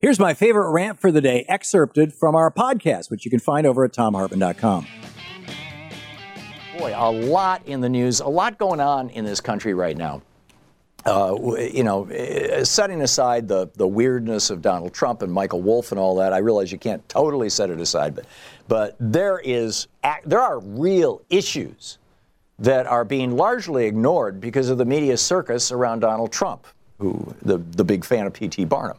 Here's my favorite rant for the day, excerpted from our podcast, which you can find over at thomhartmann.com. Boy, a lot in the news, a lot going on in this country right now. Uh, you know, eh, setting aside the, the weirdness of Donald Trump and Michael Wolff and all that, I realize you can't totally set it aside, but, but there is there are real issues that are being largely ignored because of the media circus around Donald Trump, who the, the big fan of P.T. Barnum.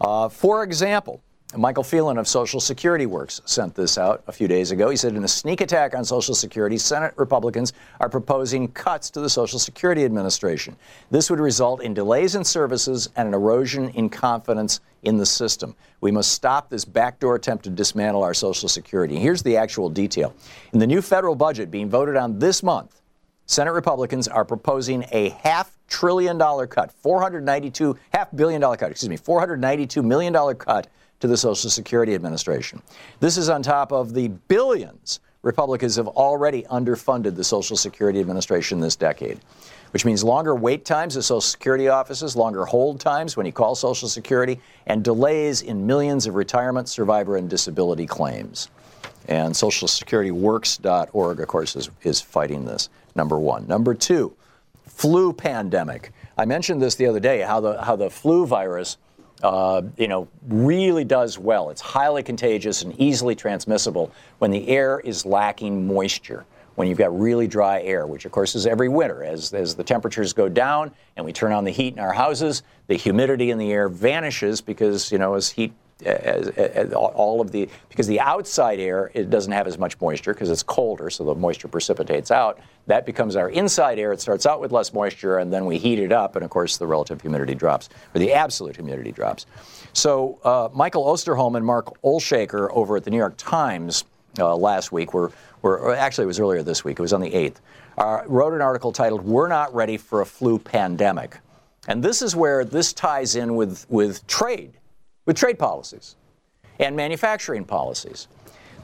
Uh, for example, Michael Phelan of Social Security Works sent this out a few days ago. He said, in a sneak attack on Social Security, Senate Republicans are proposing cuts to the Social Security Administration. This would result in delays in services and an erosion in confidence in the system. We must stop this backdoor attempt to dismantle our Social Security. Here's the actual detail. In the new federal budget being voted on this month, Senate Republicans are proposing a half trillion dollar cut, 492 half billion dollar cut, excuse me, 492 million dollar cut to the Social Security Administration. This is on top of the billions Republicans have already underfunded the Social Security Administration this decade, which means longer wait times at Social Security offices, longer hold times when you call Social Security, and delays in millions of retirement, survivor, and disability claims. And SocialSecurityWorks.org, of course, is, is fighting this number one. Number two, flu pandemic. I mentioned this the other day how the, how the flu virus. Uh, you know, really does well. It's highly contagious and easily transmissible when the air is lacking moisture when you've got really dry air, which of course is every winter. As, as the temperatures go down and we turn on the heat in our houses, the humidity in the air vanishes because, you know, as heat as, as, all of the because the outside air it doesn't have as much moisture because it's colder, so the moisture precipitates out. That becomes our inside air. It starts out with less moisture, and then we heat it up, and of course the relative humidity drops, or the absolute humidity drops. So uh, Michael Osterholm and Mark Olshaker over at the New York Times uh, last week were, were actually it was earlier this week. It was on the 8th. Uh, wrote an article titled "We're Not Ready for a Flu Pandemic," and this is where this ties in with with trade with trade policies and manufacturing policies.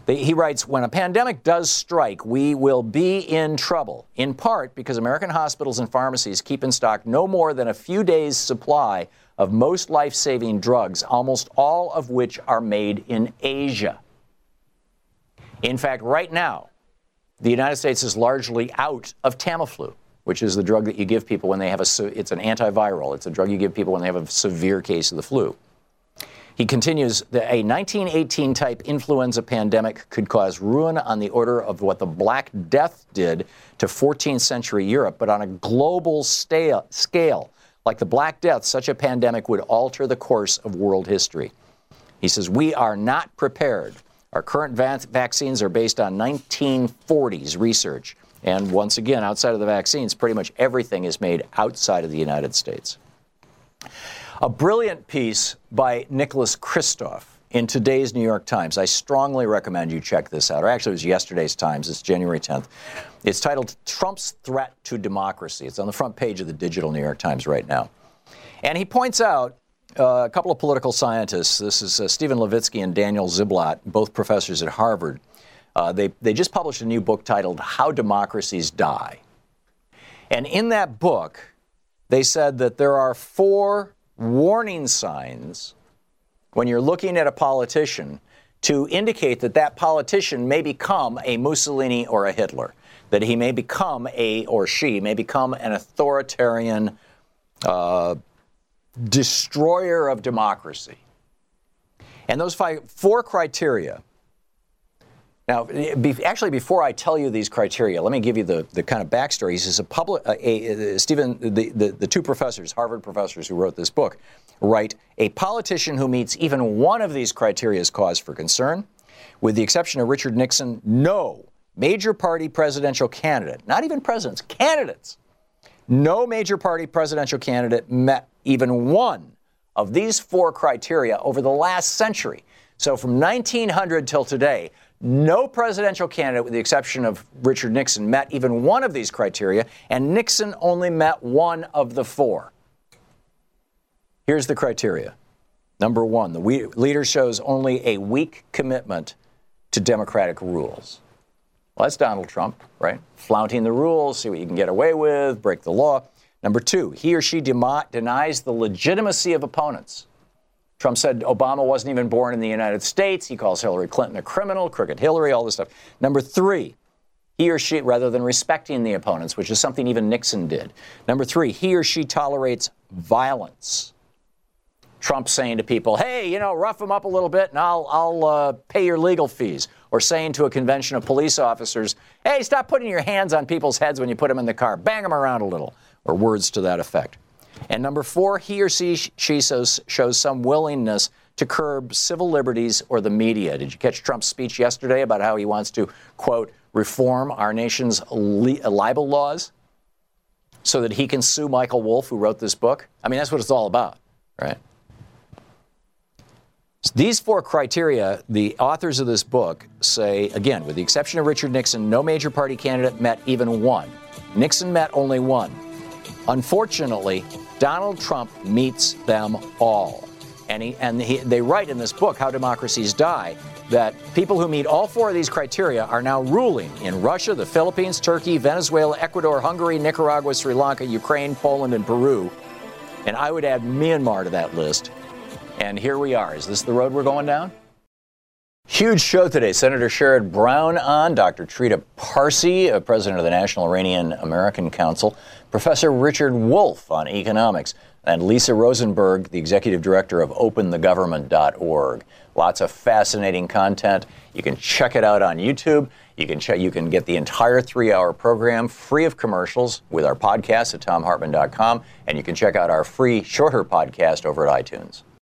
he writes When a pandemic does strike, we will be in trouble, in part because American hospitals and pharmacies keep in stock no more than a few days' supply of most life saving drugs, almost all of which are made in Asia. In fact, right now, the United States is largely out of Tamiflu, which is the drug that you give people when they have a, it's an antiviral. It's a drug you give people when they have a severe case of the flu. He continues that a 1918 type influenza pandemic could cause ruin on the order of what the Black Death did to 14th century Europe, but on a global scale, like the Black Death, such a pandemic would alter the course of world history. He says, We are not prepared. Our current va- vaccines are based on 1940s research. And once again, outside of the vaccines, pretty much everything is made outside of the United States. A brilliant piece by Nicholas Kristof in today's New York Times. I strongly recommend you check this out. Or actually, it was yesterday's Times. It's January 10th. It's titled Trump's Threat to Democracy. It's on the front page of the digital New York Times right now. And he points out uh, a couple of political scientists. This is uh, Steven Levitsky and Daniel Ziblatt, both professors at Harvard. Uh, they, they just published a new book titled How Democracies Die. And in that book, they said that there are four warning signs when you're looking at a politician to indicate that that politician may become a Mussolini or a Hitler, that he may become a, or she may become an authoritarian uh, destroyer of democracy. And those five, four criteria Now, be, actually, before I tell you these criteria, let me give you the, the kind of backstory. He says a public, uh, a, a, Steven, the, the, the two professors, Harvard professors who wrote this book, write a politician who meets even one of these criteria is cause for concern. With the exception of Richard Nixon, no major party presidential candidate, not even presidents, candidates, no major party presidential candidate met even one of these four criteria over the last century. So from 1900 till today, no presidential candidate, with the exception of Richard Nixon, met even one of these criteria, and Nixon only met one of the four. Here's the criteria. Number one, the leader shows only a weak commitment to democratic rules. Well, that's Donald Trump, right? Flaunting the rules, see what you can get away with, break the law. Number two, he or she dem- denies the legitimacy of opponents. Trump said Obama wasn't even born in the United States. He calls Hillary Clinton a criminal, crooked Hillary, all this stuff. Number three, he or she, rather than respecting the opponents, which is something even Nixon did. Number three, he or she tolerates violence. Trump saying to people, hey, you know, rough them up a little bit and I'll, I'll uh, pay your legal fees. Or saying to a convention of police officers, hey, stop putting your hands on people's heads when you put them in the car, bang them around a little, or words to that effect. And number four, he or she, she shows, shows some willingness to curb civil liberties or the media. Did you catch Trump's speech yesterday about how he wants to, quote, reform our nation's li- libel laws so that he can sue Michael Wolff, who wrote this book? I mean, that's what it's all about, right? These four criteria, the authors of this book say, again, with the exception of Richard Nixon, no major party candidate met even one. Nixon met only one. Unfortunately, Donald Trump meets them all. And, he, and he, they write in this book, How Democracies Die, that people who meet all four of these criteria are now ruling in Russia, the Philippines, Turkey, Venezuela, Ecuador, Hungary, Nicaragua, Sri Lanka, Ukraine, Poland, and Peru. And I would add Myanmar to that list. And here we are. Is this the road we're going down? Huge show today. Senator Sherrod Brown on, Dr. Trita Parsi, uh, president of the National Iranian American Council, Professor Richard Wolff on economics, and Lisa Rosenberg, the executive director of OpenTheGovernment.org. Lots of fascinating content. You can check it out on YouTube. You can check, you can get the entire three-hour program free of commercials with our podcast at ThomHartmann.com, and you can check out our free shorter podcast over at iTunes.